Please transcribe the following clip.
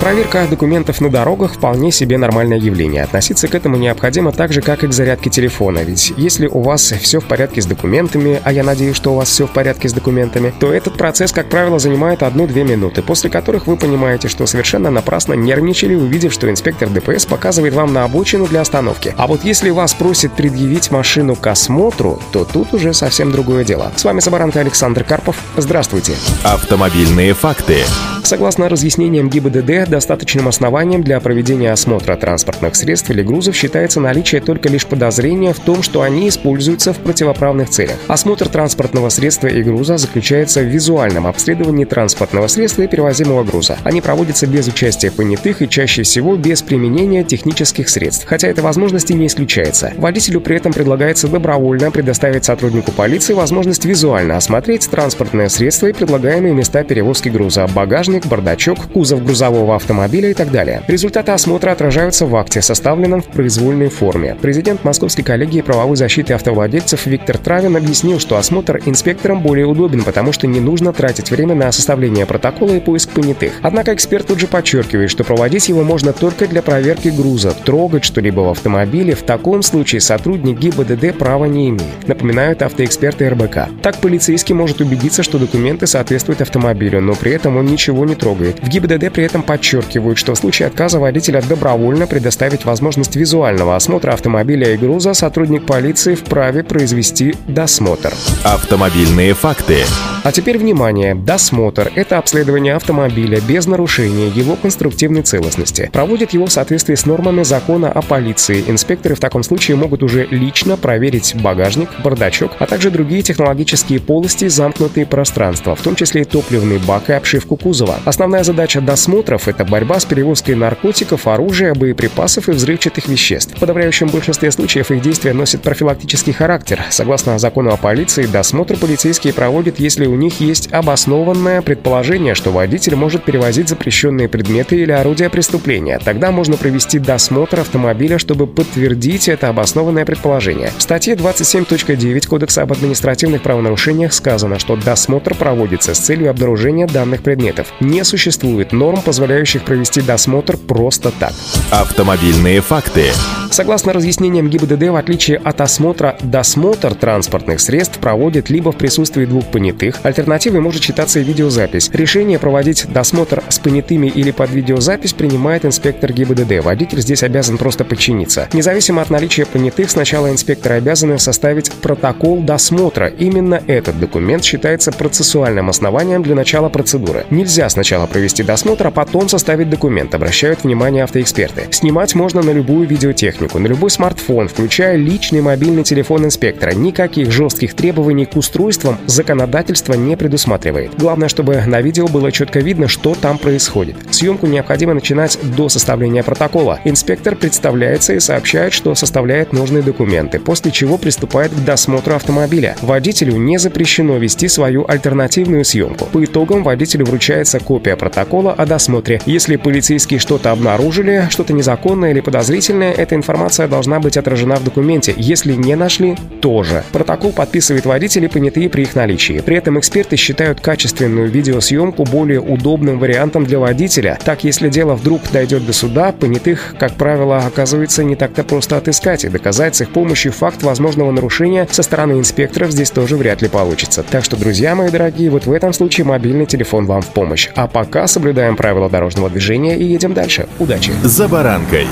Проверка документов на дорогах вполне себе нормальное явление. Относиться к этому необходимо так же, как и к зарядке телефона. Ведь если у вас все в порядке с документами, а я надеюсь, что у вас все в порядке с документами, то этот процесс, как правило, занимает одну-две минуты, после которых вы понимаете, что совершенно напрасно нервничали, увидев, что инспектор ДПС показывает вам на обочину для остановки. А вот если вас просит предъявить машину к осмотру, то тут уже совсем другое дело. С вами Собаранка Александр Карпов. Здравствуйте. Автомобильные факты. Согласно разъяснениям ГИБДД, достаточным основанием для проведения осмотра транспортных средств или грузов считается наличие только лишь подозрения в том, что они используются в противоправных целях. Осмотр транспортного средства и груза заключается в визуальном обследовании транспортного средства и перевозимого груза. Они проводятся без участия понятых и чаще всего без применения технических средств, хотя эта возможность и не исключается. Водителю при этом предлагается добровольно предоставить сотруднику полиции возможность визуально осмотреть транспортное средство и предлагаемые места перевозки груза, багажник, бардачок, кузов грузового автомобиля и так далее. Результаты осмотра отражаются в акте, составленном в произвольной форме. Президент Московской коллегии правовой защиты автовладельцев Виктор Травин объяснил, что осмотр инспекторам более удобен, потому что не нужно тратить время на составление протокола и поиск понятых. Однако эксперт тут же подчеркивает, что проводить его можно только для проверки груза. Трогать что-либо в автомобиле в таком случае сотрудник ГИБДД права не имеет, напоминают автоэксперты РБК. Так полицейский может убедиться, что документы соответствуют автомобилю, но при этом он ничего не трогает. В ГИБДД при этом подчеркивают, что в случае отказа водителя добровольно предоставить возможность визуального осмотра автомобиля и груза сотрудник полиции вправе произвести досмотр. Автомобильные факты. А теперь внимание! Досмотр – это обследование автомобиля без нарушения его конструктивной целостности. Проводят его в соответствии с нормами закона о полиции. Инспекторы в таком случае могут уже лично проверить багажник, бардачок, а также другие технологические полости замкнутые пространства, в том числе и топливный бак и обшивку кузова. Основная задача досмотров – это борьба с перевозкой наркотиков, оружия, боеприпасов и взрывчатых веществ. В подавляющем большинстве случаев их действия носят профилактический характер. Согласно закону о полиции, досмотр полицейские проводят, если у них есть обоснованное предположение, что водитель может перевозить запрещенные предметы или орудия преступления. Тогда можно провести досмотр автомобиля, чтобы подтвердить это обоснованное предположение. В статье 27.9 Кодекса об административных правонарушениях сказано, что досмотр проводится с целью обнаружения данных предметов. Не существует норм, позволяющих провести досмотр просто так. Автомобильные факты. Согласно разъяснениям ГИБДД, в отличие от осмотра, досмотр транспортных средств проводит либо в присутствии двух понятых, альтернативой может считаться и видеозапись. Решение проводить досмотр с понятыми или под видеозапись принимает инспектор ГИБДД. Водитель здесь обязан просто подчиниться. Независимо от наличия понятых, сначала инспекторы обязаны составить протокол досмотра. Именно этот документ считается процессуальным основанием для начала процедуры. Нельзя сначала провести досмотр, а потом составить документ, обращают внимание автоэксперты. Снимать можно на любую видеотехнику технику, на любой смартфон, включая личный мобильный телефон инспектора. Никаких жестких требований к устройствам законодательство не предусматривает. Главное, чтобы на видео было четко видно, что там происходит. Съемку необходимо начинать до составления протокола. Инспектор представляется и сообщает, что составляет нужные документы, после чего приступает к досмотру автомобиля. Водителю не запрещено вести свою альтернативную съемку. По итогам водителю вручается копия протокола о досмотре. Если полицейские что-то обнаружили, что-то незаконное или подозрительное, эта информация должна быть отражена в документе. Если не нашли, тоже. Протокол подписывает водители, понятые при их наличии. При этом эксперты считают качественную видеосъемку более удобным вариантом для водителя. Так, если дело вдруг дойдет до суда, понятых, как правило, оказывается не так-то просто отыскать и доказать с их помощью факт возможного нарушения со стороны инспекторов здесь тоже вряд ли получится. Так что, друзья мои дорогие, вот в этом случае мобильный телефон вам в помощь. А пока соблюдаем правила дорожного движения и едем дальше. Удачи! За баранкой.